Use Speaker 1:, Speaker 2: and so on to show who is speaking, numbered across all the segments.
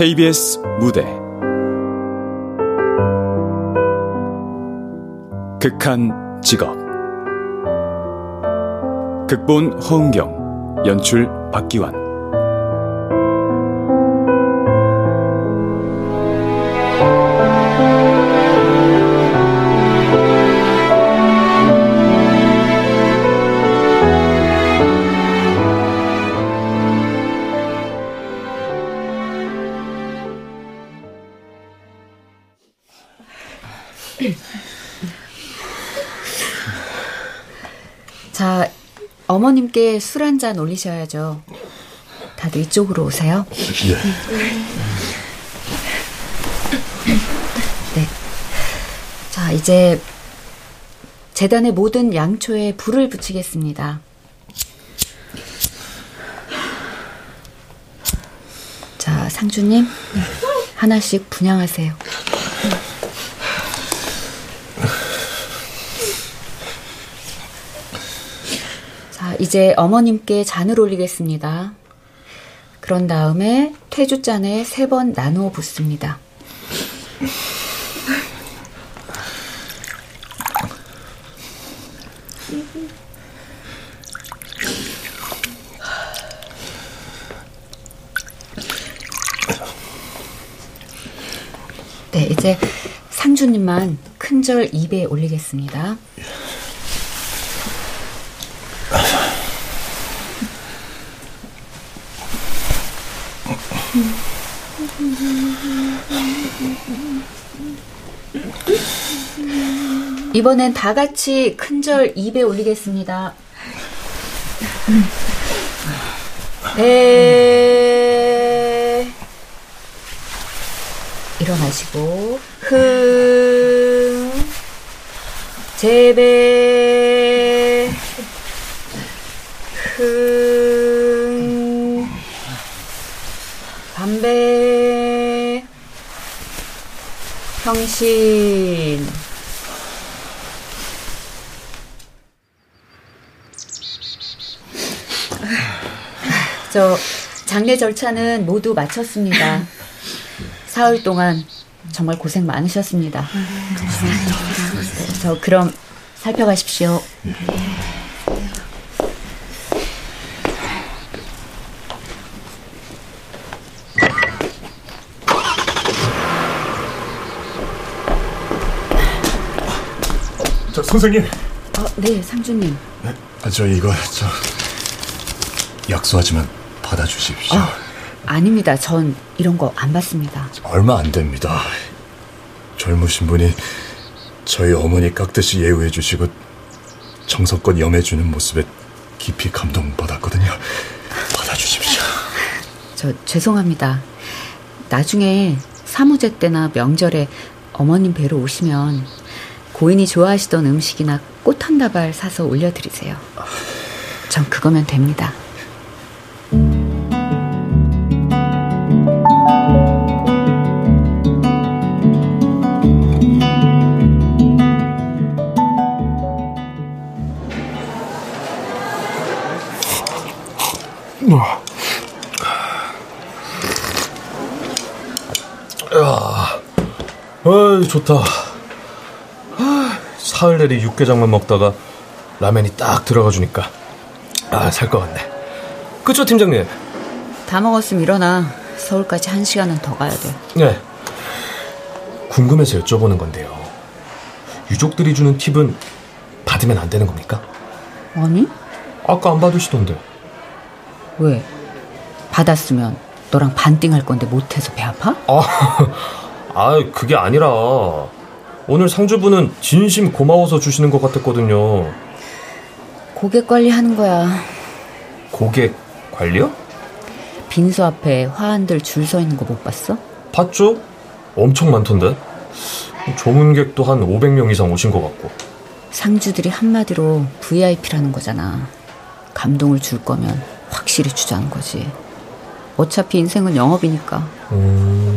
Speaker 1: KBS 무대. 극한 직업. 극본 허은경 연출 박기환
Speaker 2: 어머님께 술 한 잔 올리셔야죠. 다들 이쪽으로 오세요. 네. 네. 자, 이제 재단의 모든 양초에 불을 붙이겠습니다. 자, 상주님, 하나씩 분양하세요. 이제 어머님께 잔을 올리겠습니다. 그런 다음에 퇴주잔에 세 번 나누어 붓습니다. 네, 이제 상주님만 큰절 입에 올리겠습니다. 이번엔 다 같이 큰절 입에 올리겠습니다. 에 일어나시고. 흥. 제배. 흥. 담배. 평신 저 장례 절차는 모두 마쳤습니다. 사흘 동안 정말 고생 많으셨습니다. 저 그럼 살펴가십시오.
Speaker 3: 저 선생님.
Speaker 2: 어, 네, 상주님.
Speaker 3: 네, 아, 저 이거 저 약소하지만 받아주십시오. 어,
Speaker 2: 아닙니다. 전 이런 거 안 받습니다.
Speaker 3: 얼마 안 됩니다. 젊으신 분이 저희 어머니 깍듯이 예우해 주시고 정성껏 염해 주는 모습에 깊이 감동받았거든요. 받아주십시오.
Speaker 2: 저 죄송합니다. 나중에 사무제 때나 명절에 어머님 뵈러 오시면 고인이 좋아하시던 음식이나 꽃 한 다발 사서 올려드리세요. 전 그거면 됩니다.
Speaker 4: 아, 좋다. 아, 사흘 내리 육개장만 먹다가 라면이 딱 들어가 주니까 아, 살 것 같네. 그쵸, 팀장님?
Speaker 2: 다 먹었으면 일어나. 서울까지 한 시간은 더 가야 돼.
Speaker 4: 네. 궁금해서 여쭤보는 건데요. 유족들이 주는 팁은 받으면 안 되는 겁니까?
Speaker 2: 아니?
Speaker 4: 아까 안 받으시던데.
Speaker 2: 왜? 받았으면 너랑 반띵할 건데 못해서 배 아파?
Speaker 4: 아, 아, 그게 아니라 오늘 상주분은 진심 고마워서 주시는 것 같았거든요.
Speaker 2: 고객 관리하는 거야.
Speaker 4: 고객 관리요?
Speaker 2: 빈소 앞에 화환들 줄 서 있는 거 못 봤어?
Speaker 4: 봤죠? 엄청 많던데. 조문객도 한 500명 이상 오신 것 같고.
Speaker 2: 상주들이 한마디로 VIP라는 거잖아. 감동을 줄 거면 확실히 주자는 거지. 어차피 인생은 영업이니까. 음.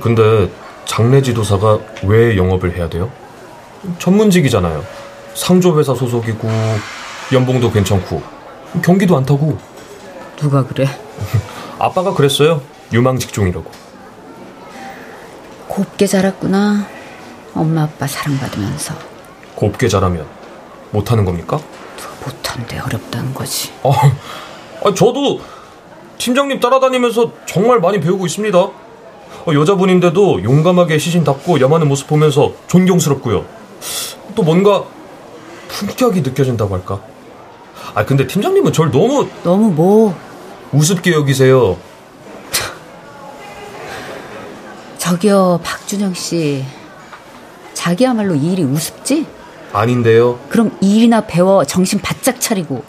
Speaker 4: 근데 장례 지도사가 왜 영업을 해야 돼요? 전문직이잖아요. 상조회사 소속이고 연봉도 괜찮고 경기도 안 타고.
Speaker 2: 누가 그래?
Speaker 4: 아빠가 그랬어요. 유망 직종이라고.
Speaker 2: 곱게 자랐구나. 엄마 아빠 사랑받으면서.
Speaker 4: 곱게 자라면 못하는 겁니까?
Speaker 2: 못한데 어렵다는 거지.
Speaker 4: 아, 아, 저도 팀장님 따라다니면서 정말 많이 배우고 있습니다. 어, 여자분인데도 용감하게 시신답고 염하는 모습 보면서 존경스럽고요. 또 뭔가 품격이 느껴진다고 할까? 아 근데 팀장님은 절 너무
Speaker 2: 너무 뭐
Speaker 4: 우습게 여기세요.
Speaker 2: 저기요 박준영 씨 자기야말로 이 일이 우습지?
Speaker 4: 아닌데요.
Speaker 2: 그럼 이 일이나 배워 정신 바짝 차리고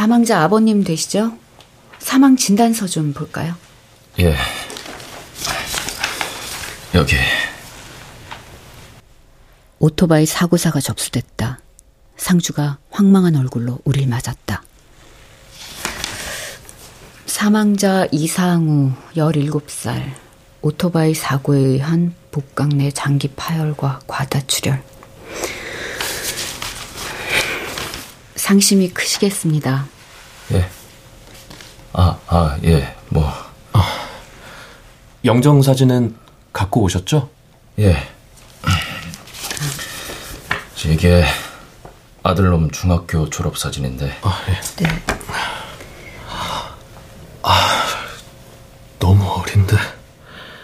Speaker 2: 사망자 아버님 되시죠? 사망 진단서 좀 볼까요?
Speaker 3: 예. 여기.
Speaker 2: 오토바이 사고사가 접수됐다. 상주가 황망한 얼굴로 우릴 맞았다. 사망자 이상우 17살 오토바이 사고에 의한 복강 내 장기 파열과 과다출혈 상심이 크시겠습니다.
Speaker 3: 예. 아, 아, 예, 뭐.
Speaker 4: 영정 사진은 갖고 오셨죠?
Speaker 3: 예. 이게 아들놈 중학교 졸업 사진인데.
Speaker 4: 아, 예.
Speaker 2: 네.
Speaker 4: 너무 어린데.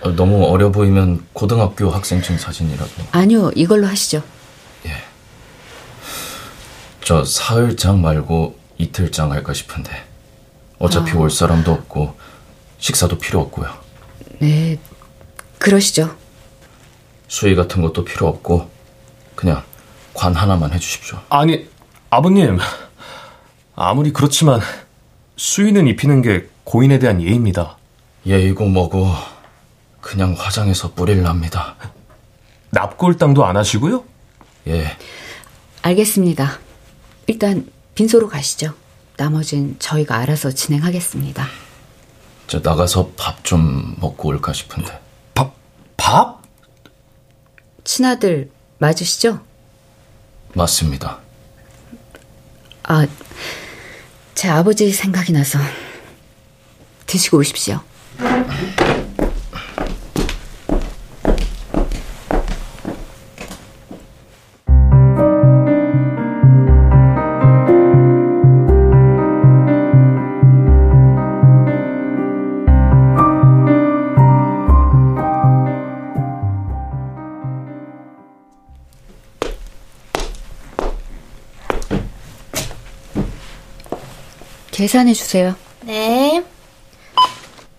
Speaker 3: 어, 너무 어려 보이면 고등학교 학생증 사진이라도.
Speaker 2: 아니요, 이걸로 하시죠.
Speaker 3: 저 사흘장 말고 이틀장 할까 싶은데. 어차피 올 사람도 없고 식사도 필요 없고요.
Speaker 2: 네, 그러시죠.
Speaker 3: 수의 같은 것도 필요 없고 그냥 관 하나만 해주십시오.
Speaker 4: 아니, 아버님. 아무리 그렇지만 수위는 입히는 게 고인에 대한 예입니다.
Speaker 3: 예이고 뭐고 그냥 화장해서 뿌릴랍니다.
Speaker 4: 납골당도 안 하시고요?
Speaker 3: 예,
Speaker 2: 알겠습니다. 일단 빈소로 가시죠. 나머진 저희가 알아서 진행하겠습니다.
Speaker 3: 저 나가서 밥 좀 먹고 올까 싶은데.
Speaker 4: 밥, 밥?
Speaker 2: 친아들 맞으시죠?
Speaker 3: 맞습니다.
Speaker 2: 아, 제 아버지 생각이 나서 드시고 오십시오. 계산해 주세요.
Speaker 5: 네.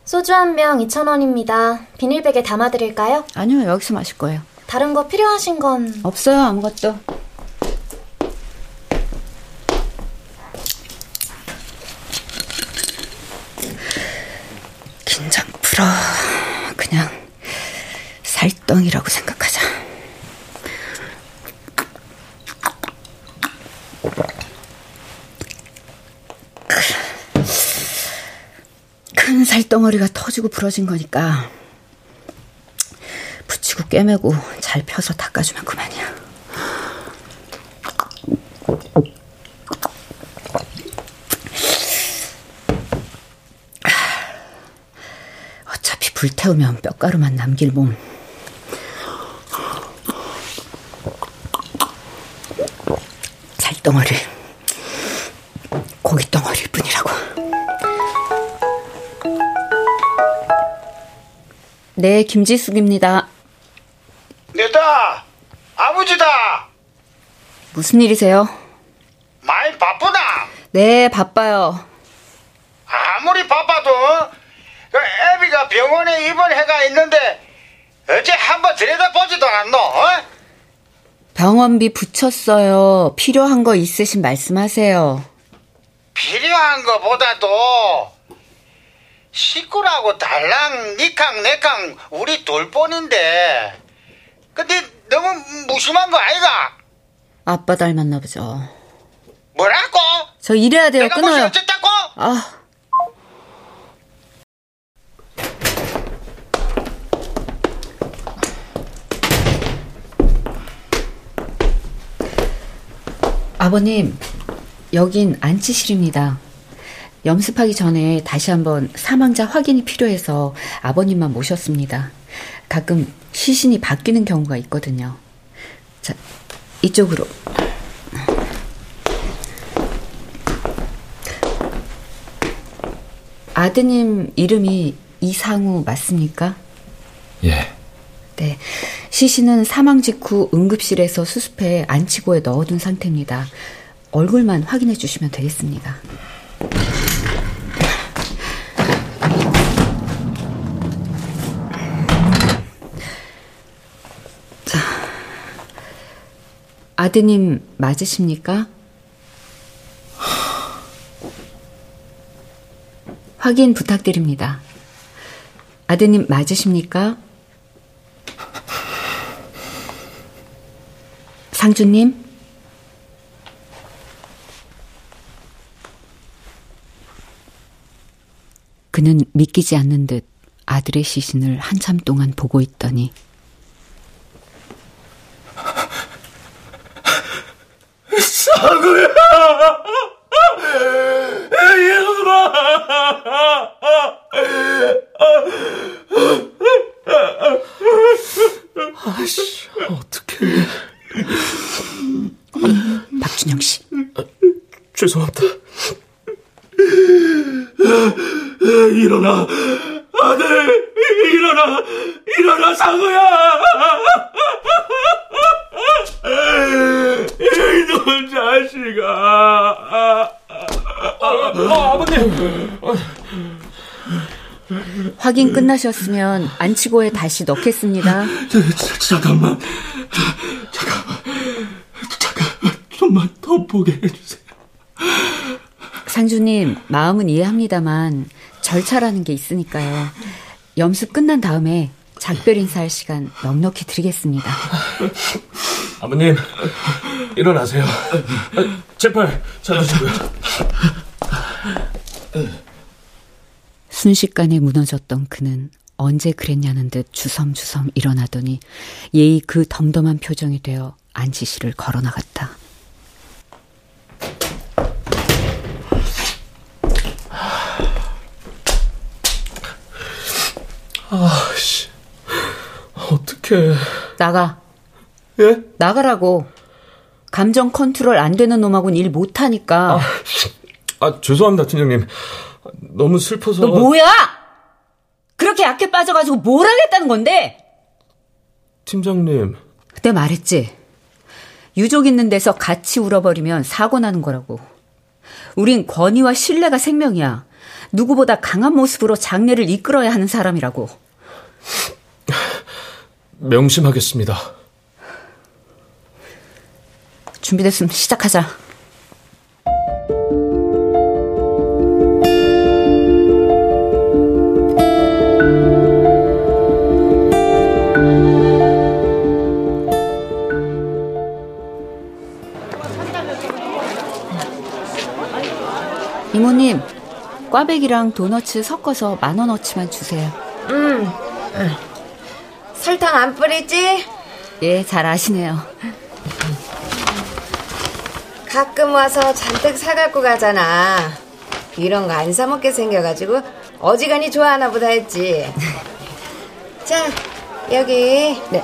Speaker 5: 소주 한 병 2,000원입니다. 비닐백에 담아드릴까요?
Speaker 2: 아니요, 여기서 마실 거예요.
Speaker 5: 다른 거 필요하신 건
Speaker 2: 없어요, 아무것도. 긴장 풀어. 그냥 살덩이라고 생각 살덩어리가 터지고 부러진 거니까 붙이고 꿰매고 잘 펴서 닦아주면 그만이야. 어차피 불태우면 뼈가루만 남길 몸. 살덩어리, 네, 김지숙입니다.
Speaker 6: 내다 아버지다
Speaker 2: 무슨 일이세요?
Speaker 6: 많이 바쁘다
Speaker 2: 네, 바빠요.
Speaker 6: 아무리 바빠도 그 애비가 병원에 입원해가 있는데 어제 한번 들여다보지도 않노 어?
Speaker 2: 병원비 붙였어요. 필요한 거 있으신 말씀하세요.
Speaker 6: 필요한 거보다도 식구라고 달랑 니캉 내캉 우리 돌본인데 근데 너무 무심한 거 아이가?
Speaker 2: 아빠 닮았나 보죠.
Speaker 6: 뭐라고?
Speaker 2: 저 이래야 돼요. 끊어요.
Speaker 6: 어쨌다고?
Speaker 2: 아. 아버님, 여긴 안치실입니다. 염습하기 전에 다시 한번 사망자 확인이 필요해서 아버님만 모셨습니다. 가끔 시신이 바뀌는 경우가 있거든요. 자, 이쪽으로. 아드님 이름이 이상우 맞습니까?
Speaker 3: 예.
Speaker 2: 네. 시신은 사망 직후 응급실에서 수습해 안치고에 넣어둔 상태입니다. 얼굴만 확인해 주시면 되겠습니다. 아드님 맞으십니까? 확인 부탁드립니다. 아드님 맞으십니까? 상주님? 그는 믿기지 않는 듯 아들의 시신을 한참 동안 보고 있더니
Speaker 3: 사구야! 이놈아! 아씨, 어떡해.
Speaker 2: 박준영 씨.
Speaker 4: 죄송합니다.
Speaker 3: 일어나! 아들! 일어나! 일어나, 사구야! 이놈 자식아!
Speaker 4: 아, 아 버님!
Speaker 2: 확인 끝나셨으면 안치고에 다시 넣겠습니다.
Speaker 3: 잠깐만. 잠깐만. 잠깐만. 좀만 더 보게 해주세요.
Speaker 2: 상주님, 마음은 이해합니다만 절차라는 게 있으니까요. 염습 끝난 다음에 작별 인사할 시간 넉넉히 드리겠습니다.
Speaker 4: 아버님, 일어나세요. 제발 잡으시고요.
Speaker 2: 순식간에 무너졌던 그는 언제 그랬냐는 듯 주섬주섬 일어나더니 예의 그 덤덤한 표정이 되어 안지 씨를 걸어 나갔다.
Speaker 4: 아씨, 어떡해.
Speaker 2: 나가.
Speaker 4: 예?
Speaker 2: 나가라고. 감정 컨트롤 안 되는 놈하고는 일 못하니까.
Speaker 4: 아, 아, 죄송합니다, 팀장님. 너무 슬퍼서.
Speaker 2: 너 뭐야? 그렇게 약해 빠져가지고 뭘 하겠다는 건데?
Speaker 4: 팀장님.
Speaker 2: 그때 말했지. 유족 있는 데서 같이 울어버리면 사고 나는 거라고. 우린 권위와 신뢰가 생명이야. 누구보다 강한 모습으로 장례를 이끌어야 하는 사람이라고.
Speaker 4: 명심하겠습니다.
Speaker 2: 준비됐으면 시작하자. 이모님, 꽈배기랑 도너츠 섞어서 만 원어치만 주세요.
Speaker 7: 음, 설탕 안 뿌리지?
Speaker 2: 예, 잘 아시네요.
Speaker 7: 가끔 와서 잔뜩 사갖고 가잖아. 이런 거 안 사먹게 생겨가지고 어지간히 좋아하나 보다 했지. 자, 여기.
Speaker 2: 네,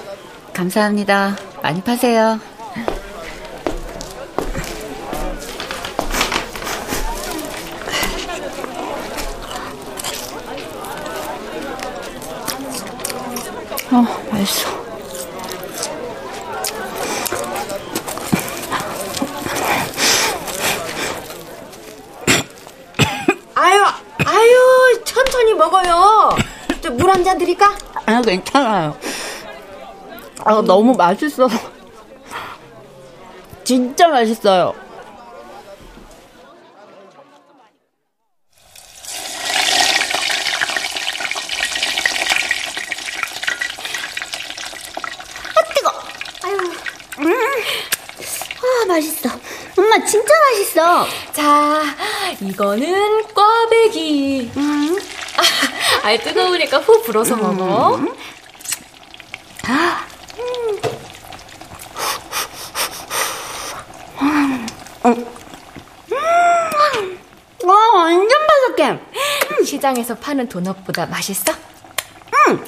Speaker 2: 감사합니다. 많이 파세요. 어, 맛있어.
Speaker 7: 아유, 아유, 천천히 먹어요. 물 한 잔 드릴까?
Speaker 2: 아, 괜찮아요. 아, 너무 맛있어서. 진짜 맛있어요.
Speaker 5: 아, 맛있어. 엄마, 진짜 맛있어.
Speaker 8: 자, 이거는 꽈배기. 음. 아이 뜨거우니까 후 불어서 음. 먹어. 음. 와 완전 바삭해. 음. 시장에서 파는 도넛보다 맛있어?
Speaker 5: 응.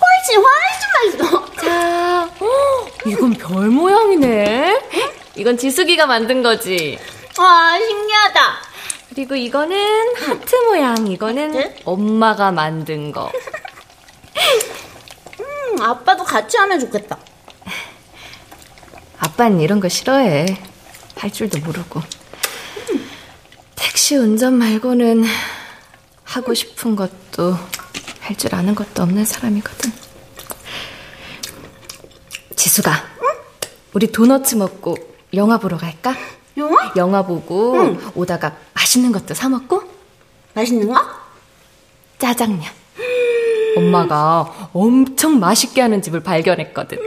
Speaker 5: 훨씬 훨씬 맛있어.
Speaker 8: 자, 오, 이건 별 모양이네. 이건 지숙이가 만든 거지.
Speaker 5: 와 신기하다.
Speaker 8: 그리고 이거는 하트 모양. 이거는
Speaker 5: 하트?
Speaker 8: 엄마가 만든 거.
Speaker 5: 음 아빠도 같이 하면 좋겠다.
Speaker 8: 아빠는 이런 거 싫어해. 할 줄도 모르고. 택시 운전 말고는 하고 싶은 것도 할 줄 아는 것도 없는 사람이거든. 지수가, 우리 도너츠 먹고 영화 보러 갈까?
Speaker 5: 영화?
Speaker 8: 영화 보고 오다가 맛있는 것도 사 먹고
Speaker 5: 맛있는 거?
Speaker 8: 짜장면. 엄마가 엄청 맛있게 하는 집을 발견했거든.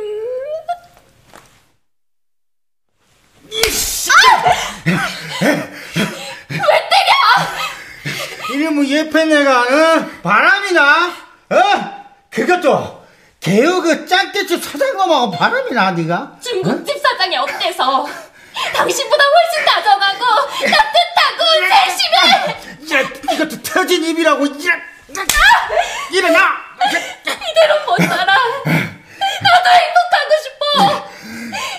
Speaker 6: 이러면 예쁜 애가 어? 바람이나 어? 그것도 개우 그 짱깨집 사장님하고 바람이나 네가
Speaker 8: 중국집 사장이 어때서? 당신보다 훨씬 다정하고 따뜻하고 세심해.
Speaker 6: 야, 이것도 터진 입이라고 일어, 일어나
Speaker 8: 이대로 못 살아. 나도 행복하고 싶어.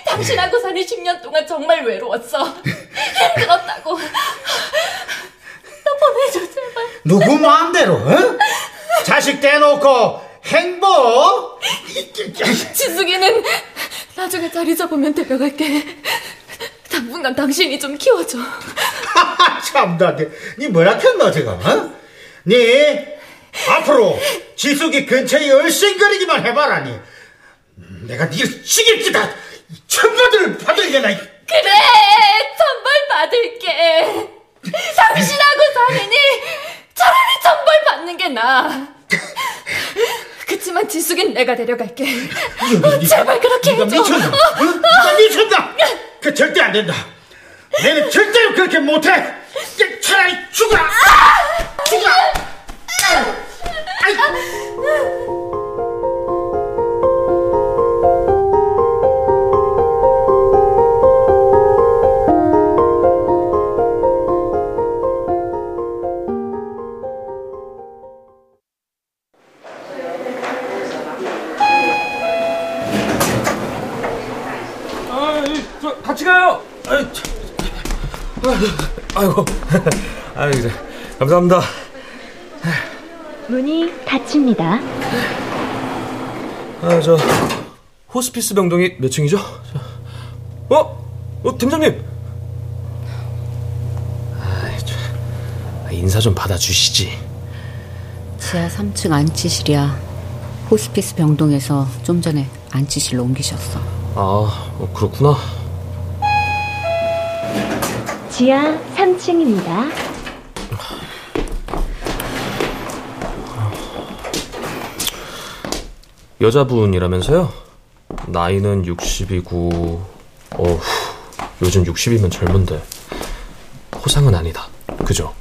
Speaker 8: 당신하고 사는 10년 동안 정말 외로웠어. 힘들었다고. 나 보내줘 제발.
Speaker 6: 누구 마음대로 어? 자식 떼놓고 행복
Speaker 8: 지숙이는 나중에 자리 잡으면 데려갈게. 당분간 당신이 좀 키워줘.
Speaker 6: 참나 니, 니 뭐라 했노 지금 어? 니 앞으로 지숙이 근처에 얼씬거리기만 해봐라 니 내가 죽일 기다 천벌을 받으려나
Speaker 8: 그래, 천벌 받을게. 당신하고 사느니 차라리 천벌 받는 게 나아. 그치만 지숙인 내가 데려갈게. 제발 그렇게
Speaker 6: 네가
Speaker 8: 해줘.
Speaker 6: 미쳤나? 어? 네가 미쳤나? 그 절대 안 된다. 내는 절대로 그렇게 못해. 야, 차라리 죽어라. 죽어라. 아이.
Speaker 4: 아, 아이고, 아이, 이제 감사합니다.
Speaker 9: 문이 닫힙니다.
Speaker 4: 아, 저 호스피스 병동이 몇 층이죠? 저, 어, 어, 팀장님. 아, 저, 인사 좀 받아주시지.
Speaker 2: 지하 3층 안치실이야. 호스피스 병동에서 좀 전에 안치실로 옮기셨어.
Speaker 4: 아, 어, 그렇구나.
Speaker 9: 지하 3층입니다.
Speaker 4: 여자분이라면서요? 나이는 60이고, 어후, 요즘 60이면 젊은데. 호상은 아니다. 그죠?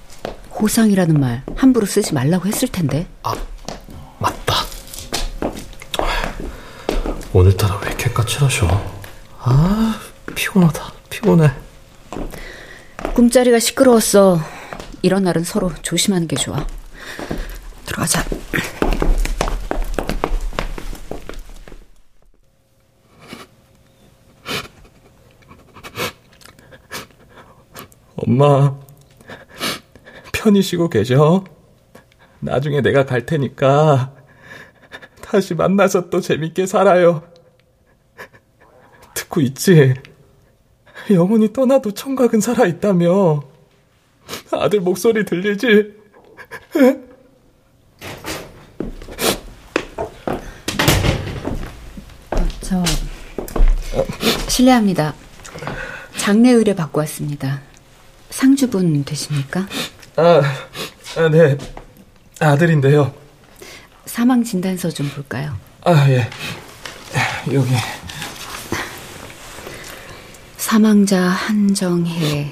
Speaker 2: 호상이라는 말 함부로 쓰지 말라고 했을 텐데.
Speaker 4: 아, 맞다. 오늘따라 왜 이렇게 까칠하셔? 아, 피곤하다. 피곤해.
Speaker 2: 꿈자리가 시끄러웠어. 이런 날은 서로 조심하는 게 좋아. 들어가자.
Speaker 10: 엄마, 편히 쉬고 계셔. 나중에 내가 갈 테니까 다시 만나서 또 재밌게 살아요. 듣고 있지? 영원히 떠나도 청각은 살아있다며. 아들 목소리 들리지?
Speaker 2: 저 실례합니다. 장례 의뢰 받고 왔습니다. 상주분 되십니까?
Speaker 10: 아, 아, 네. 아들인데요.
Speaker 2: 사망 진단서 좀 볼까요?
Speaker 10: 아, 예. 여기.
Speaker 2: 사망자 한정혜.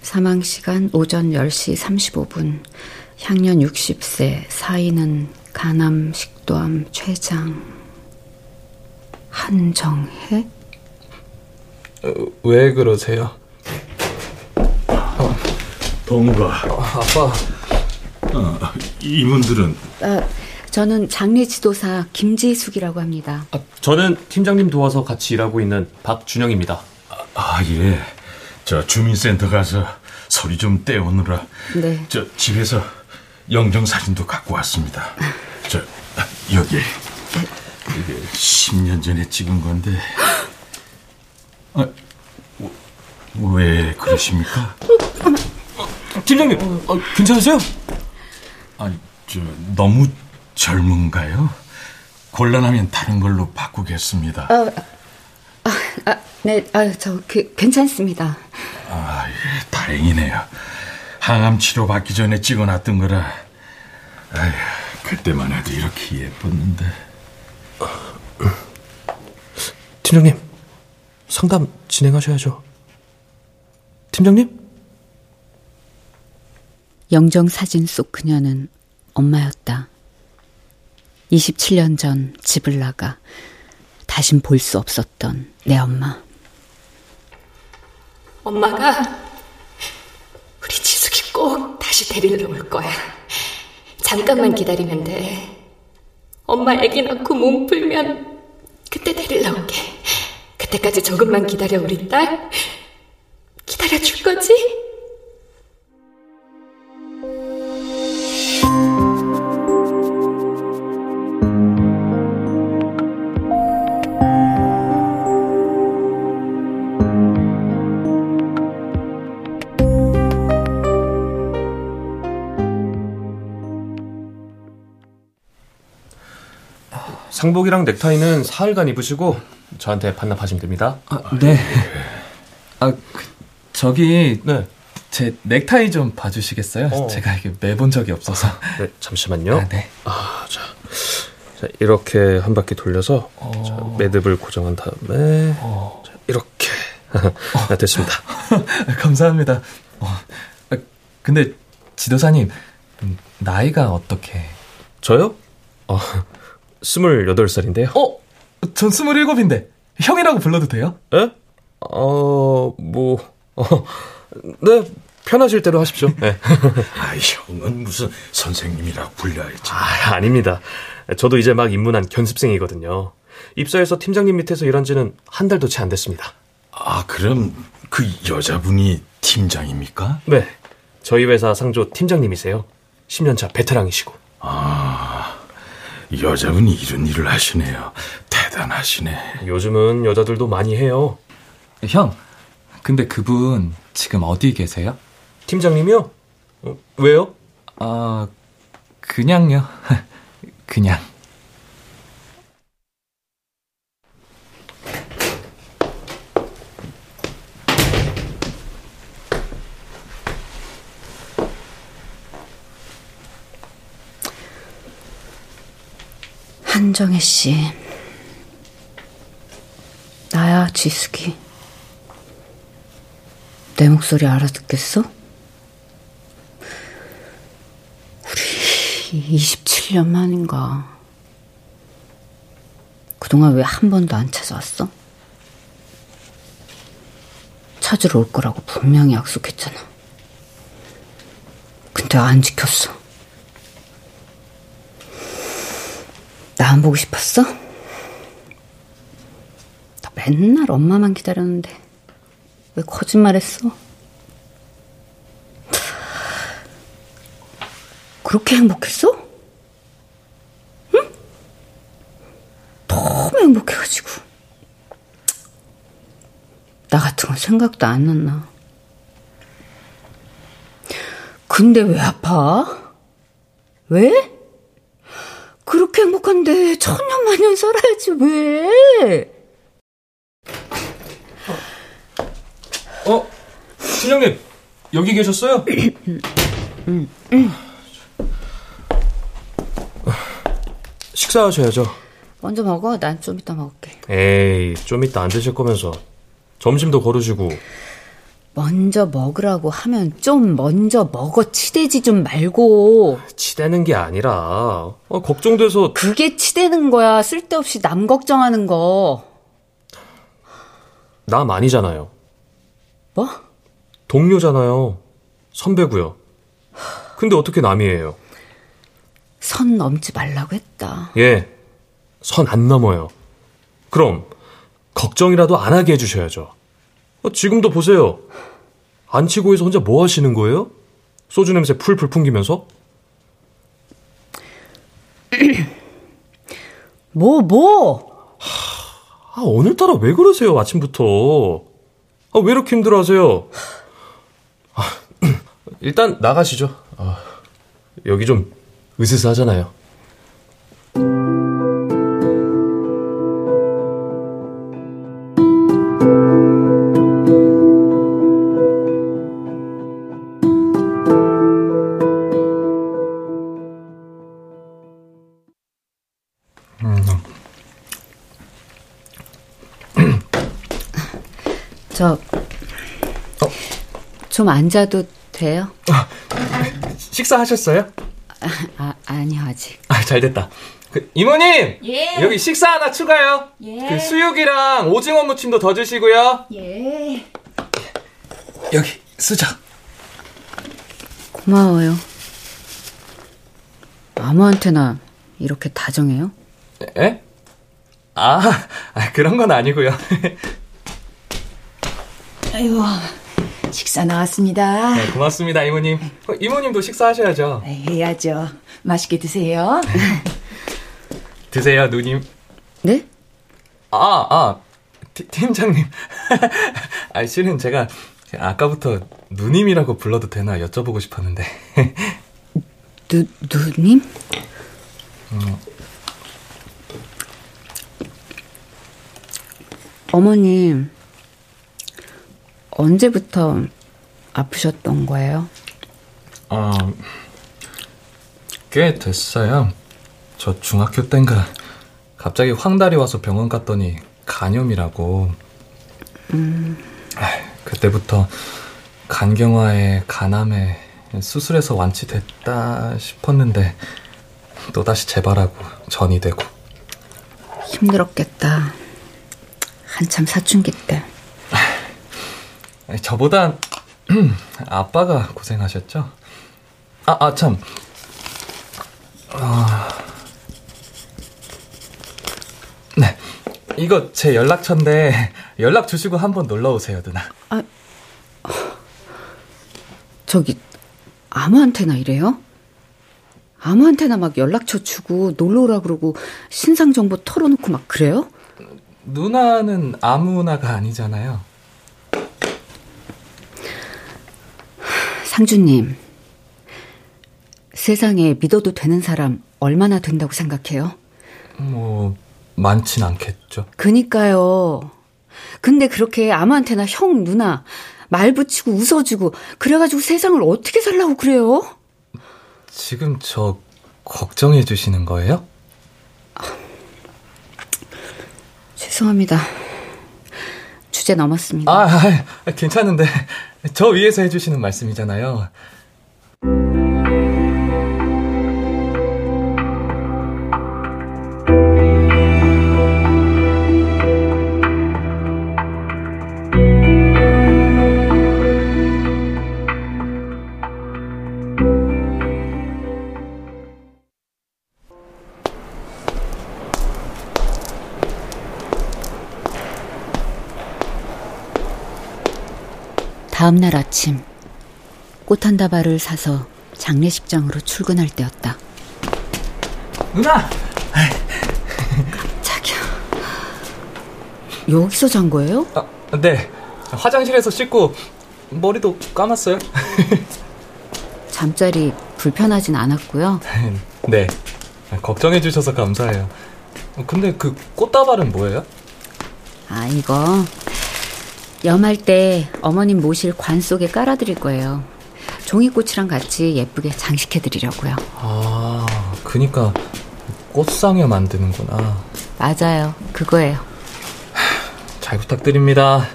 Speaker 2: 사망 시간 오전 10시 35분. 향년 60세. 사인은 간암, 식도암, 췌장. 한정혜?
Speaker 10: 어, 왜 그러세요?
Speaker 1: 동과
Speaker 4: 아빠,
Speaker 11: 어, 이분들은
Speaker 2: 아, 저는 장례 지도사 김지숙이라고 합니다.
Speaker 4: 아, 저는 팀장님 도와서 같이 일하고 있는 박준영입니다.
Speaker 11: 아, 예. 저 주민센터 가서 서리 좀 떼오느라
Speaker 2: 네.
Speaker 11: 저 집에서 영정 사진도 갖고 왔습니다. 저 아, 여기 이게 10년 전에 찍은 건데 아, 왜 그러십니까?
Speaker 4: 팀장님, 어, 괜찮으세요?
Speaker 11: 아니, 저 너무 젊은가요? 곤란하면 다른 걸로 바꾸겠습니다.
Speaker 2: 아, 아, 아 네, 아, 저 그, 괜찮습니다.
Speaker 11: 아, 예, 다행이네요. 항암 치료 받기 전에 찍어놨던 거라. 아휴, 그때만 해도 이렇게 예뻤는데.
Speaker 4: 팀장님, 상담 진행하셔야죠. 팀장님?
Speaker 2: 영정 사진 속 그녀는 엄마였다. 27년 전 집을 나가 다신 볼 수 없었던 내 엄마.
Speaker 12: 엄마가 우리 지숙이 꼭 다시 데리러 올 거야. 잠깐만 기다리면 돼. 엄마 애기 낳고 몸 풀면 그때 데리러 올게. 그때까지 조금만 기다려 우리 딸. 기다려 줄 거지?
Speaker 4: 상복이랑 넥타이는 사흘간 입으시고 저한테 반납하시면 됩니다.
Speaker 10: 아, 네. 아, 그, 저기
Speaker 4: 네.
Speaker 10: 제 넥타이 좀 봐주시겠어요?
Speaker 4: 어.
Speaker 10: 제가 이게 매본 적이 없어서.
Speaker 4: 네, 잠시만요.
Speaker 10: 아, 네.
Speaker 4: 아, 자. 자, 이렇게 한 바퀴 돌려서
Speaker 10: 어.
Speaker 4: 자, 매듭을 고정한 다음에 자, 이렇게 네, 됐습니다.
Speaker 10: 감사합니다. 어, 아, 근데 지도사님 음, 나이가 어떻게?
Speaker 4: 저요? 어, 28살인데요.
Speaker 10: 어? 전 27인데 형이라고 불러도 돼요?
Speaker 4: 예? 어, 뭐, 어, 네, 편하실 대로 하십시오. 네.
Speaker 11: 아, 형은 무슨 선생님이라고 불려야지.
Speaker 4: 아, 아닙니다. 저도 이제 막 입문한 견습생이거든요. 입사해서 팀장님 밑에서 일한 지는 한 달도 채 안 됐습니다.
Speaker 11: 아, 그럼 그 여자분이 팀장입니까?
Speaker 4: 네. 저희 회사 상조 팀장님이세요. 10년차 베테랑이시고.
Speaker 11: 아, 여자분이 이런 일을 하시네요. 대단하시네.
Speaker 4: 요즘은 여자들도 많이 해요.
Speaker 10: 형, 근데 그분 지금 어디 계세요?
Speaker 4: 팀장님이요? 어, 왜요?
Speaker 10: 아, 그냥요. 그냥.
Speaker 2: 한정혜 씨. 나야, 지숙이. 내 목소리 알아듣겠어? 우리 27년 만인가. 그동안 왜 한 번도 안 찾아왔어? 찾으러 올 거라고 분명히 약속했잖아. 근데 안 지켰어. 나 안 보고 싶었어? 나 맨날 엄마만 기다렸는데 왜 거짓말했어? 그렇게 행복했어? 응? 너무 행복해가지고 나 같은 건 생각도 안 났나? 근데 왜 아파? 왜? 그렇게 행복한데 천년만년 살아야지 왜?
Speaker 4: 어, 팀장님 여기 계셨어요?
Speaker 2: 응, 응.
Speaker 4: 식사하셔야죠.
Speaker 2: 먼저 먹어. 난 좀 이따 먹을게.
Speaker 4: 에이, 좀 이따 안 드실 거면서 점심도 거르시고.
Speaker 2: 먼저 먹으라고 하면 좀 먼저 먹어 치대지 좀 말고.
Speaker 4: 치대는 게 아니라 어, 걱정돼서.
Speaker 2: 그게 치대는 거야. 쓸데없이 남 걱정하는 거.
Speaker 4: 남 아니잖아요.
Speaker 2: 뭐?
Speaker 4: 동료잖아요. 선배고요. 근데 어떻게 남이에요?
Speaker 2: 선 넘지 말라고 했다.
Speaker 4: 예, 선 안 넘어요. 그럼 걱정이라도 안 하게 해주셔야죠. 어, 지금도 보세요. 안치고에서 혼자 뭐 하시는 거예요? 소주 냄새 풀풀 풍기면서?
Speaker 2: 뭐, 뭐?
Speaker 4: 아, 오늘따라 왜 그러세요, 아침부터? 아, 왜 이렇게 힘들어 하세요? 아, 일단 나가시죠. 아, 여기 좀 으스스하잖아요.
Speaker 2: 좀 앉아도 돼요?
Speaker 10: 식사하셨어요?
Speaker 2: 아, 아니요, 아직.
Speaker 10: 아, 잘 됐다. 그, 이모님!
Speaker 5: 예.
Speaker 10: 여기 식사 하나 추가요.
Speaker 5: 예.
Speaker 10: 그 수육이랑 오징어 무침도 더 주시고요.
Speaker 5: 예.
Speaker 10: 여기, 쓰자.
Speaker 2: 고마워요. 아무한테나 이렇게 다정해요?
Speaker 10: 에? 아, 아, 그런 건 아니고요.
Speaker 12: 아이고, 식사 나왔습니다.
Speaker 10: 네, 고맙습니다, 이모님. 어, 이모님도 식사하셔야죠.
Speaker 12: 네, 해야죠. 맛있게 드세요.
Speaker 10: 드세요, 누님.
Speaker 2: 네?
Speaker 10: 아, 아, 티- 팀장님. 아, 실은 제가 아까부터 누님이라고 불러도 되나 여쭤보고 싶었는데.
Speaker 2: 누, 누님? 어머님, 언제부터 아프셨던 거예요?
Speaker 10: 어, 꽤 됐어요. 저 중학교 땐가 갑자기 황달이 와서 병원 갔더니 간염이라고. 아, 그때부터 간경화에 간암에 수술해서 완치됐다 싶었는데 또다시 재발하고 전이 되고
Speaker 2: 힘들었겠다. 한참 사춘기 때.
Speaker 10: 저보다 아빠가 고생하셨죠? 아, 아, 참. 아... 네. 이거 제 연락처인데 연락 주시고 한번 놀러 오세요, 누나.
Speaker 2: 저기, 아무한테나 이래요? 아무한테나 막 연락처 주고 놀러 오라 그러고 신상 정보 털어놓고 막 그래요?
Speaker 10: 누나는 아무나가 아니잖아요.
Speaker 2: 상주님, 세상에 믿어도 되는 사람 얼마나 된다고 생각해요?
Speaker 10: 뭐 많진 않겠죠.
Speaker 2: 그니까요. 근데 그렇게 아무한테나 형, 누나 말 붙이고 웃어주고 그래가지고 세상을 어떻게 살라고 그래요?
Speaker 10: 지금 저 걱정해 주시는 거예요?
Speaker 2: 죄송합니다. 주제 넘었습니다.
Speaker 10: 아, 아, 괜찮은데 저 위해서 해주시는 말씀이잖아요.
Speaker 2: 다음 날 아침 꽃 한 다발을 사서 장례식장으로 출근할 때였다.
Speaker 10: 누나!
Speaker 2: 자기야. 여기서 잔 거예요?
Speaker 10: 아, 네. 화장실에서 씻고 머리도 감았어요.
Speaker 2: 잠자리 불편하진 않았고요.
Speaker 10: 네. 걱정해 주셔서 감사해요. 근데 그 꽃다발은 뭐예요?
Speaker 2: 아, 이거 염할 때 어머님 모실 관 속에 깔아드릴 거예요. 종이꽃이랑 같이 예쁘게 장식해 드리려고요.
Speaker 10: 아, 그니까 꽃상에 만드는구나.
Speaker 2: 맞아요. 그거예요.
Speaker 10: 잘 부탁드립니다.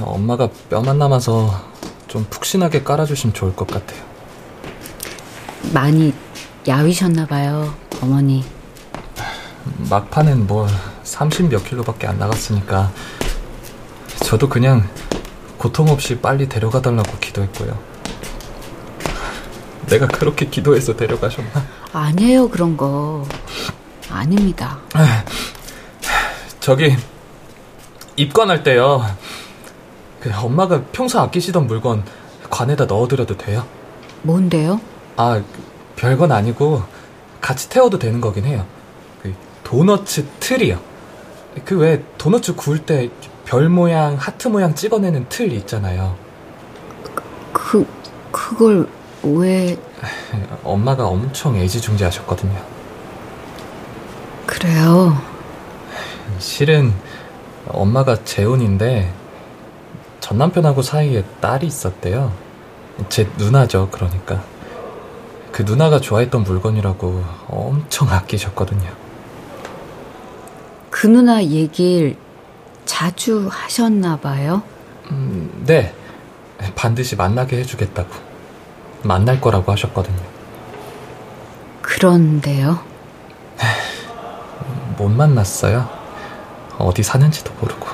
Speaker 10: 엄마가 뼈만 남아서 좀 푹신하게 깔아주시면 좋을 것 같아요.
Speaker 2: 많이 야위셨나 봐요, 어머니.
Speaker 10: 막판엔 뭐 30 몇 킬로밖에 안 나갔으니까 저도 그냥 고통 없이 빨리 데려가 달라고 기도했고요. 내가 그렇게 기도해서 데려가셨나?
Speaker 2: 아니에요, 그런 거. 아닙니다.
Speaker 10: 저기, 입관할 때요. 그 엄마가 평소 아끼시던 물건 관에다 넣어드려도 돼요?
Speaker 2: 뭔데요?
Speaker 10: 아, 별건 아니고 같이 태워도 되는 거긴 해요. 그 도너츠 틀이요. 그 왜 도너츠 구울 때 별 모양, 하트 모양 찍어내는 틀 있잖아요.
Speaker 2: 그, 그걸 왜...
Speaker 10: 엄마가 엄청 애지중지하셨거든요.
Speaker 2: 그래요?
Speaker 10: 실은 엄마가 재혼인데 전 남편하고 사이에 딸이 있었대요. 제 누나죠, 그러니까. 그 누나가 좋아했던 물건이라고 엄청 아끼셨거든요.
Speaker 2: 그 누나 얘길 자주 하셨나 봐요?
Speaker 10: 음, 네. 반드시 만나게 해주겠다고. 만날 거라고 하셨거든요.
Speaker 2: 그런데요?
Speaker 10: 못 만났어요. 어디 사는지도 모르고.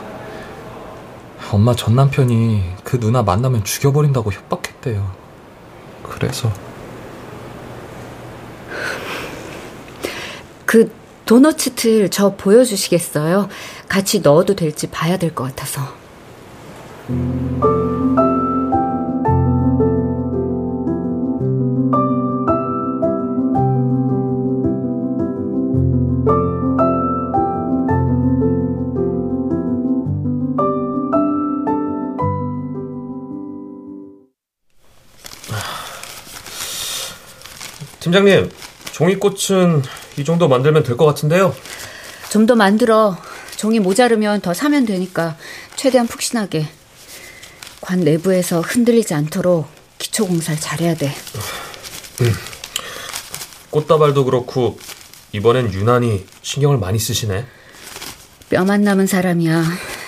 Speaker 10: 엄마 전 남편이 그 누나 만나면 죽여버린다고 협박했대요. 그래서.
Speaker 2: 그 도너츠 틀 저 보여주시겠어요? 같이 넣어도 될지 봐야 될 것 같아서.
Speaker 4: 팀장님, 종이꽃은 이 정도 만들면 될 것 같은데요.
Speaker 2: 좀 더 만들어. 종이 모자르면 더 사면 되니까 최대한 푹신하게. 관 내부에서 흔들리지 않도록 기초 공사를 잘해야 돼.
Speaker 4: 음. 꽃다발도 그렇고 이번엔 유난히 신경을 많이 쓰시네.
Speaker 2: 뼈만 남은 사람이야.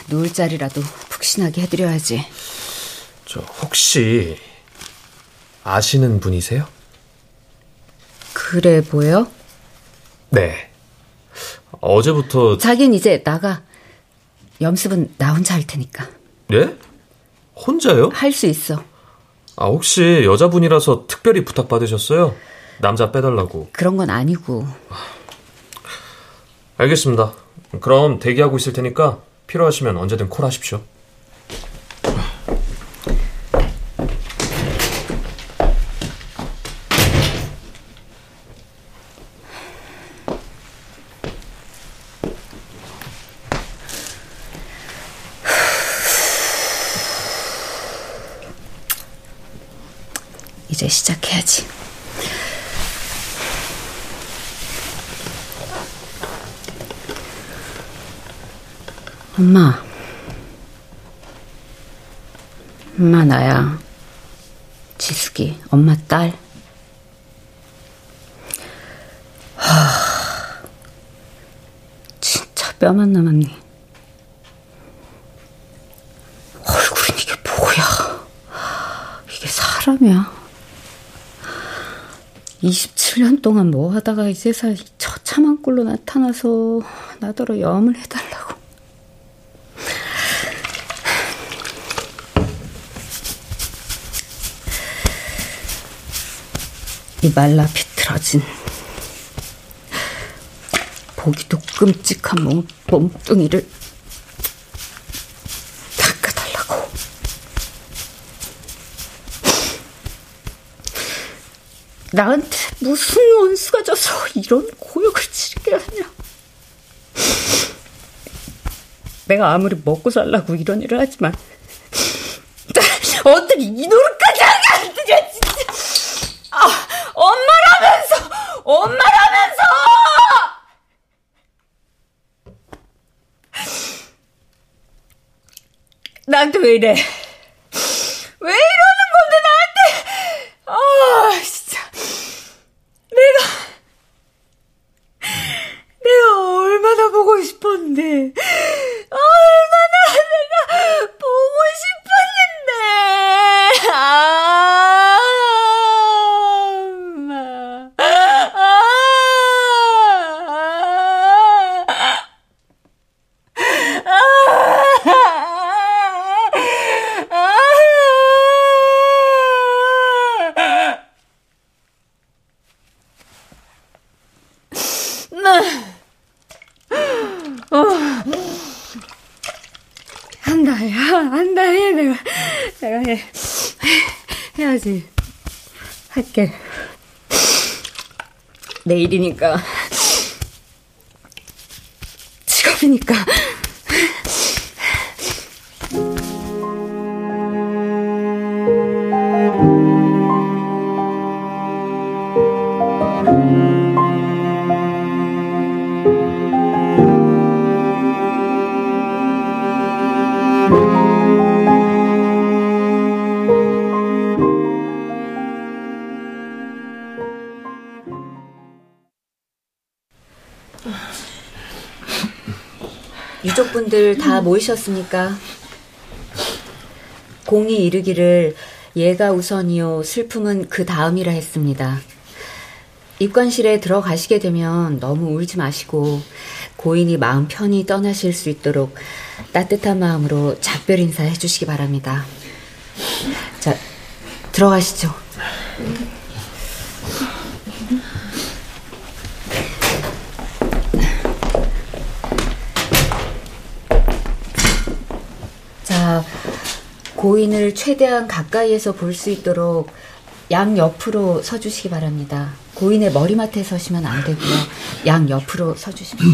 Speaker 2: 누울 자리라도 푹신하게 해드려야지.
Speaker 4: 저 혹시 아시는 분이세요?
Speaker 2: 그래 보여?
Speaker 4: 네. 어제부터
Speaker 2: 자긴 이제 나가. 염습은 나 혼자 할 테니까.
Speaker 4: 네? 혼자요?
Speaker 2: 할 수 있어.
Speaker 4: 아 혹시 여자분이라서 특별히 부탁받으셨어요? 남자 빼달라고.
Speaker 2: 그런 건 아니고.
Speaker 4: 알겠습니다. 그럼 대기하고 있을 테니까 필요하시면 언제든 콜하십시오.
Speaker 2: 이제 시작해야지. 엄마. 엄마 나야. 지숙이 엄마 딸. 하, 진짜 뼈만 남았니? 얼굴은 이게 뭐야? 이게 사람이야? 27년 동안 뭐 하다가 이 세상에 처참한 꼴로 나타나서 나더러 염을 해달라고. 이 말라 비틀어진 보기도 끔찍한 몸, 몸뚱이를 닦아달라고. 나한테 무슨 원수가 져서 이런 고역을 치르게 하냐. 내가 아무리 먹고 살라고 이런 일을 하지만 어떻게 이 노릇까지 하게 안 되냐 진짜. 아, 엄마라면서 엄마라면서 나한테 왜 이래? 왜 이러는 건데 나한테? 아 진짜 내가 내가 얼마나 보고 싶었는데 얼마나 내가 보고 싶었는데 아 엄마 아, 아,
Speaker 7: 한다 해, 한다 해, 내가. 내가 해. 해야지. 할게. 내일이니까. 직업이니까.
Speaker 2: 유족분들 다 모이셨습니까? 공이 이르기를 예가 우선이요 슬픔은 그 다음이라 했습니다. 입관실에 들어가시게 되면 너무 울지 마시고 고인이 마음 편히 떠나실 수 있도록 따뜻한 마음으로 작별 인사 해주시기 바랍니다. 자, 들어가시죠. 자, 고인을 최대한 가까이에서 볼 수 있도록 양 옆으로 서주시기 바랍니다. 고인의 머리맡에 서시면 안 되고요. 양 옆으로 서주십시오.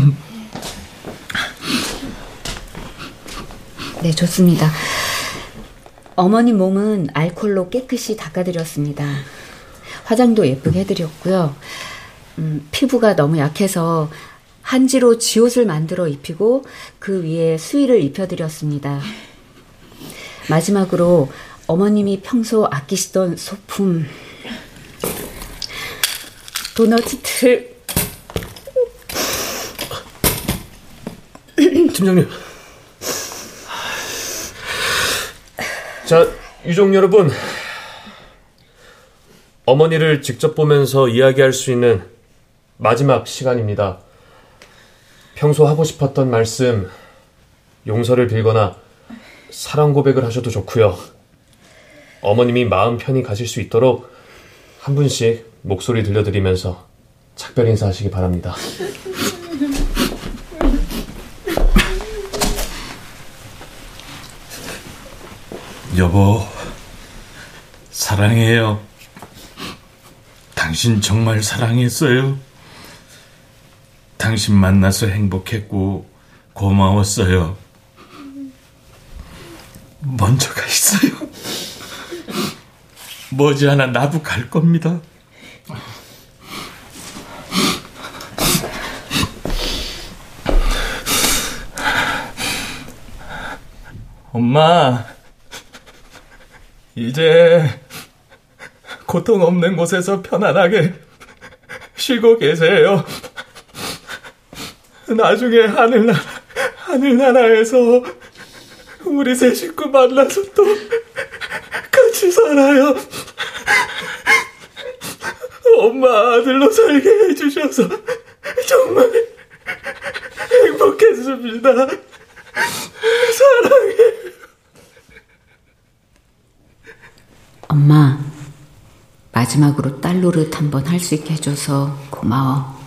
Speaker 2: 네, 좋습니다. 어머님 몸은 알콜로 깨끗이 닦아드렸습니다. 화장도 예쁘게 해드렸고요. 음, 피부가 너무 약해서 한지로 지옷을 만들어 입히고 그 위에 수의를 입혀드렸습니다. 마지막으로 어머님이 평소 아끼시던 소품 도너츠를
Speaker 4: 팀장님. 자, 유족 여러분. 어머니를 직접 보면서 이야기할 수 있는 마지막 시간입니다. 평소 하고 싶었던 말씀, 용서를 빌거나 사랑 고백을 하셔도 좋고요. 어머님이 마음 편히 가실 수 있도록 한 분씩 목소리 들려드리면서 작별 인사하시기 바랍니다.
Speaker 11: 여보, 사랑해요. 당신 정말 사랑했어요. 당신 만나서 행복했고 고마웠어요. 먼저 가 있어요. 머지않아 나도 갈 겁니다. 엄마, 이제 고통 없는 곳에서 편안하게 쉬고 계세요. 나중에 하늘나라, 하늘나라에서 우리 세 식구 만나서 또 같이 살아요. 엄마 아들로 살게 해주셔서 정말 행복했습니다. 사랑해.
Speaker 2: 엄마, 마지막으로 딸 노릇 한번 할 수 있게 해줘서 고마워.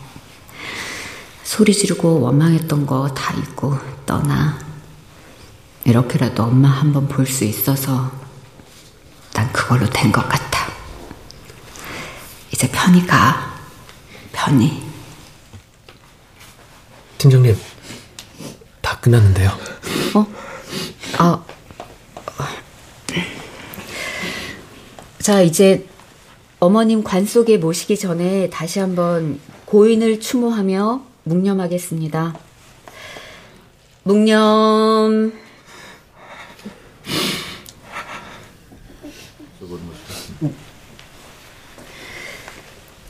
Speaker 2: 소리 지르고 원망했던 거 다 잊고 떠나. 이렇게라도 엄마 한번 볼 수 있어서 난 그걸로 된 것 같아. 이제 편히 가. 편히.
Speaker 4: 팀장님, 다 끝났는데요.
Speaker 2: 어? 아. 자, 이제 어머님 관 속에 모시기 전에 다시 한번 고인을 추모하며 묵념하겠습니다. 묵념.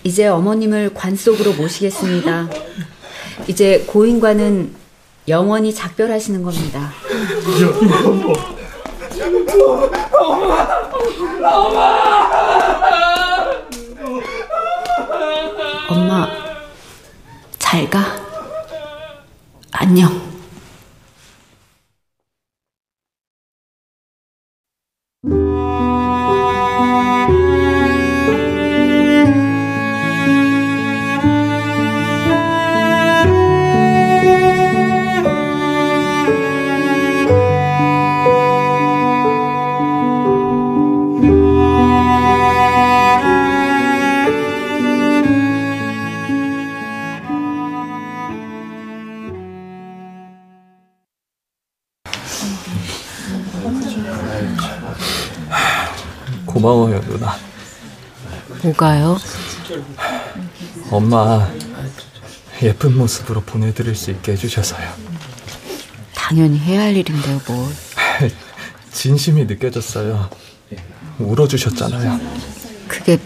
Speaker 2: 이제 어머님을 관 속으로 모시겠습니다. 이제 고인과는 영원히 작별하시는 겁니다. 엄마, 잘 가. 안녕. 뭐가요?
Speaker 10: 엄마 예쁜 모습으로 보내드릴 수 있게 해주셔서요.
Speaker 2: 당연히 해야 할 일인데요, 뭘.
Speaker 10: 진심이 느껴졌어요. 울어주셨잖아요.
Speaker 2: 그게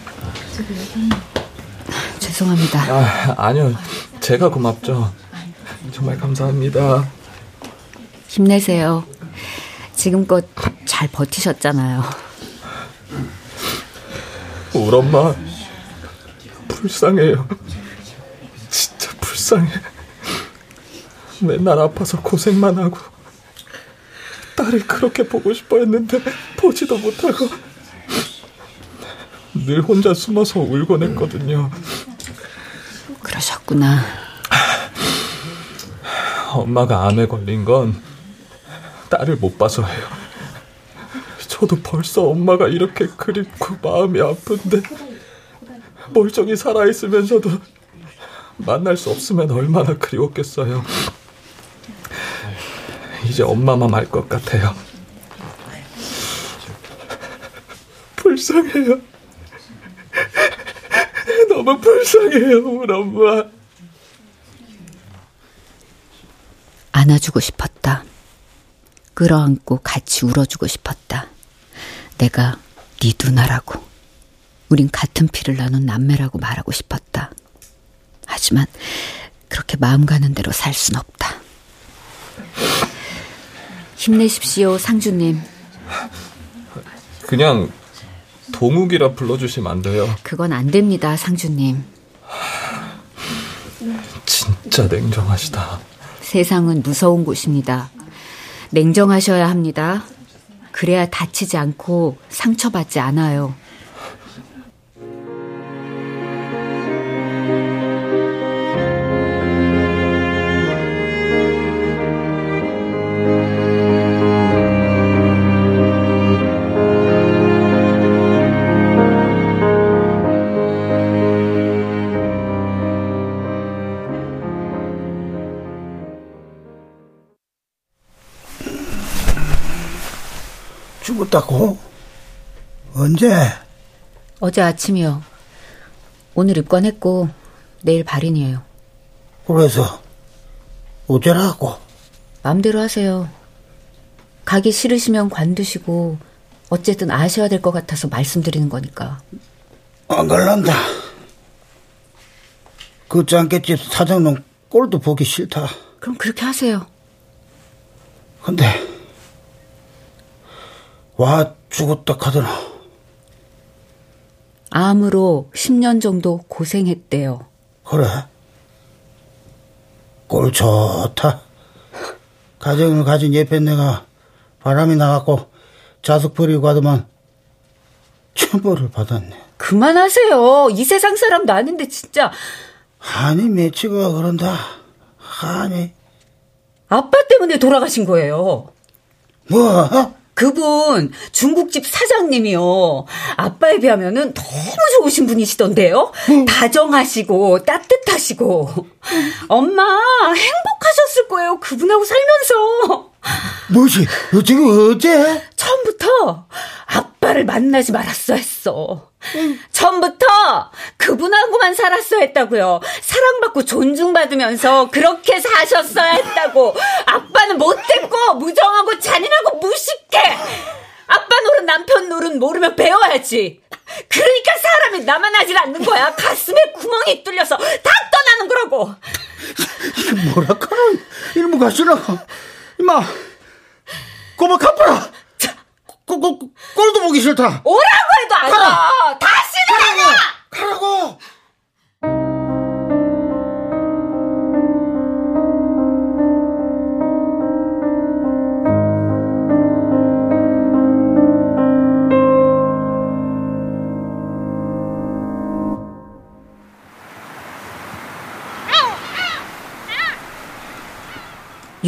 Speaker 2: 죄송합니다.
Speaker 10: 아, 아니요. 제가 고맙죠. 정말 감사합니다.
Speaker 2: 힘내세요. 지금껏 잘 버티셨잖아요.
Speaker 10: 우리 엄마 불쌍해요. 진짜 불쌍해. 맨날 아파서 고생만 하고 딸을 그렇게 보고 싶어 했는데 보지도 못하고 늘 혼자 숨어서 울곤 했거든요.
Speaker 2: 그러셨구나.
Speaker 10: 엄마가 암에 걸린 건 딸을 못 봐서예요. 저도 벌써 엄마가 이렇게 그립고 마음이 아픈데 멀쩡히 살아있으면서도 만날 수 없으면 얼마나 그리웠겠어요. 이제 엄마만 알 것 같아요. 불쌍해요. 너무 불쌍해요, 우리 엄마.
Speaker 2: 안아주고 싶었다. 끌어안고 같이 울어주고 싶었다. 내가 네 누나라고. 우린 같은 피를 나눈 남매라고 말하고 싶었다. 하지만 그렇게 마음 가는 대로 살 순 없다. 힘내십시오, 상주님.
Speaker 10: 그냥 동욱이라 불러주시면 안 돼요.
Speaker 2: 그건 안 됩니다, 상주님.
Speaker 10: 진짜 냉정하시다.
Speaker 2: 세상은 무서운 곳입니다. 냉정하셔야 합니다. 그래야 다치지 않고 상처받지 않아요.
Speaker 6: 죽었다고? 언제?
Speaker 2: 어제 아침이요. 오늘 입관했고 내일 발인이에요.
Speaker 6: 그래서 어쩌라고?
Speaker 2: 마음대로 하세요. 가기 싫으시면 관두시고 어쨌든 아셔야 될 것 같아서 말씀드리는 거니까.
Speaker 6: 안 갈란다. 그 짱깨집 사장놈 꼴도 보기 싫다.
Speaker 2: 그럼 그렇게 하세요.
Speaker 6: 근데 와 죽었다 카더라.
Speaker 2: 암으로 10년 정도 고생했대요.
Speaker 6: 그래? 꼴 좋다. 가정을 가진 예쁜 내가 바람이 나갖고 자숙 버리고 가더만 천벌을 받았네.
Speaker 2: 그만하세요. 이 세상 사람 나는데 진짜.
Speaker 6: 아니 매치가 그런다. 아니.
Speaker 2: 아빠 때문에 돌아가신 거예요.
Speaker 6: 뭐?
Speaker 2: 그분 중국집 사장님이요. 아빠에 비하면은 너무 좋으신 분이시던데요. 음. 다정하시고 따뜻하시고. 엄마 행복하셨을 거예요. 그분하고 살면서.
Speaker 6: 뭐지? 지금 어제?
Speaker 2: 처음부터 아빠를 만나지 말았어 했어. 응. 처음부터 그분하고만 살았어야 했다고요. 사랑받고 존중받으면서 그렇게 사셨어야 했다고. 아빠는 못됐고 무정하고 잔인하고 무식해. 아빠 노릇 남편 노릇 모르면 배워야지. 그러니까 사람이 나만 하질 않는 거야. 가슴에 구멍이 뚫려서 다 떠나는 거라고.
Speaker 6: 이게 뭐라카노 이놈 가시라고. 이마 꼬마 갚아라. 꼴, 꼴, 도 보기 싫다.
Speaker 2: 오라고 해도 안 가.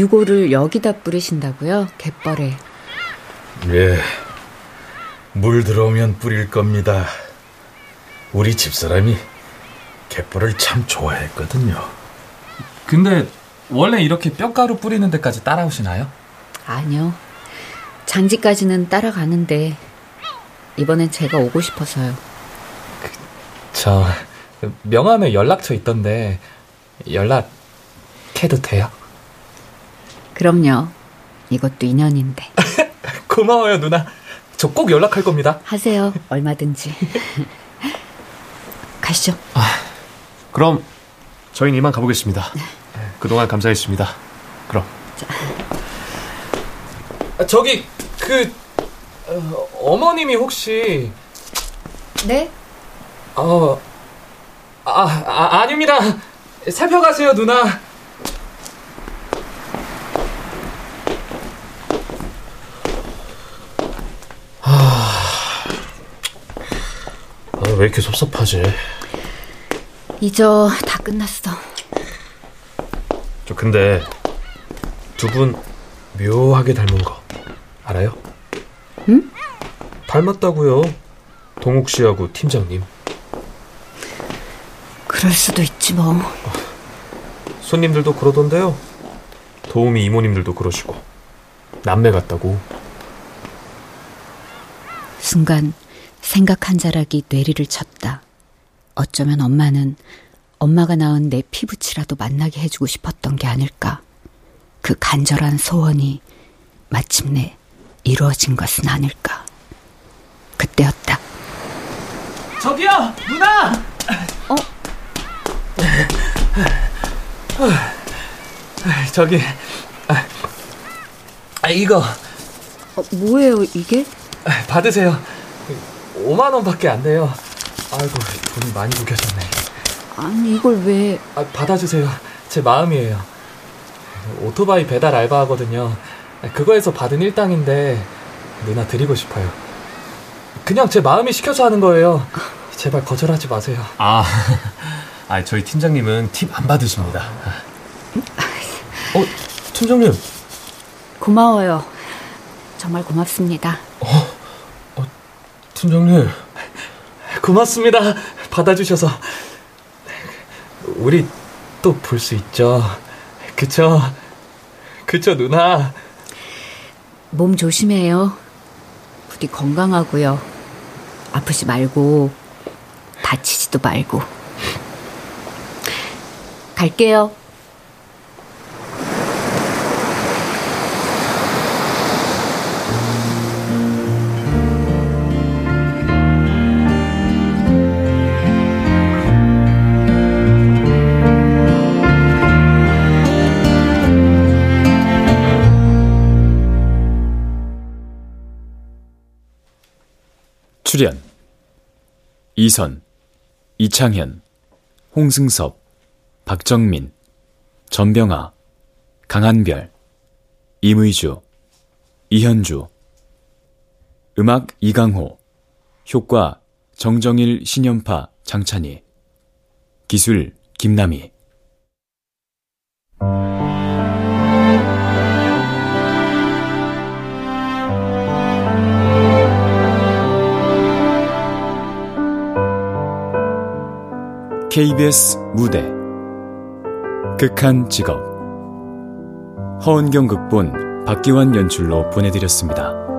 Speaker 2: 유골을 여기다 뿌리신다고요? 갯벌에.
Speaker 13: 예. 물 들어오면 뿌릴 겁니다. 우리 집사람이 갯벌을 참 좋아했거든요.
Speaker 10: 근데 원래 이렇게 뼈가루 뿌리는 데까지 따라오시나요?
Speaker 2: 아니요. 장지까지는 따라가는데 이번엔 제가 오고 싶어서요.
Speaker 10: 저 명함에 연락처 있던데 연락 해도 돼요?
Speaker 2: 그럼요. 이것도 인연인데.
Speaker 10: 고마워요, 누나. 저 꼭 연락할 겁니다.
Speaker 2: 하세요. 얼마든지. 가시죠.
Speaker 4: 그럼 저희는 이만 가보겠습니다. 그동안 감사했습니다. 그럼.
Speaker 10: 아, 저기 그 어, 어머님이 혹시
Speaker 2: 네?
Speaker 10: 어 아, 아 아닙니다. 살펴가세요, 누나.
Speaker 4: 왜 이렇게 섭섭하지?
Speaker 2: 잊어. 다 끝났어.
Speaker 4: 저 근데 두 분 묘하게 닮은 거 알아요?
Speaker 2: 응?
Speaker 4: 닮았다고요. 동욱 씨하고 팀장님.
Speaker 2: 그럴 수도 있지 뭐.
Speaker 4: 손님들도 그러던데요. 도우미 이모님들도 그러시고 남매 같다고.
Speaker 2: 순간 생각 한 자락이 뇌리를 쳤다. 어쩌면 엄마는 엄마가 낳은 내 피부치라도 만나게 해주고 싶었던 게 아닐까. 그 간절한 소원이 마침내 이루어진 것은 아닐까. 그때였다.
Speaker 10: 저기요, 누나.
Speaker 2: 어?
Speaker 10: 저기 아, 아, 이거
Speaker 2: 어, 뭐예요 이게?
Speaker 10: 아, 받으세요. 5만 원밖에 안 돼요. 아이고 돈이 많이 구겨졌네.
Speaker 2: 아니 이걸 왜?
Speaker 10: 아, 받아주세요. 제 마음이에요. 오토바이 배달 알바하거든요. 그거에서 받은 일당인데 누나 드리고 싶어요. 그냥 제 마음이 시켜서 하는 거예요. 제발 거절하지 마세요.
Speaker 4: 아, 아 저희 팀장님은 팁 안 받으십니다. 어, 팀장님.
Speaker 2: 고마워요. 정말 고맙습니다.
Speaker 4: 팀장님.
Speaker 10: 고맙습니다. 받아주셔서. 우리 또 볼 수 있죠. 그쵸? 그쵸, 누나?
Speaker 2: 몸 조심해요. 부디 건강하고요. 아프지 말고, 다치지도 말고. 갈게요.
Speaker 1: 출연. 이선, 이창현, 홍승섭, 박정민, 전병아, 강한별, 임의주, 이현주. 음악 이강호. 효과 정정일 신연파 장찬희. 기술 김남희 KBS 무대 극한 직업 허은경 극본 박기환 연출로 보내드렸습니다.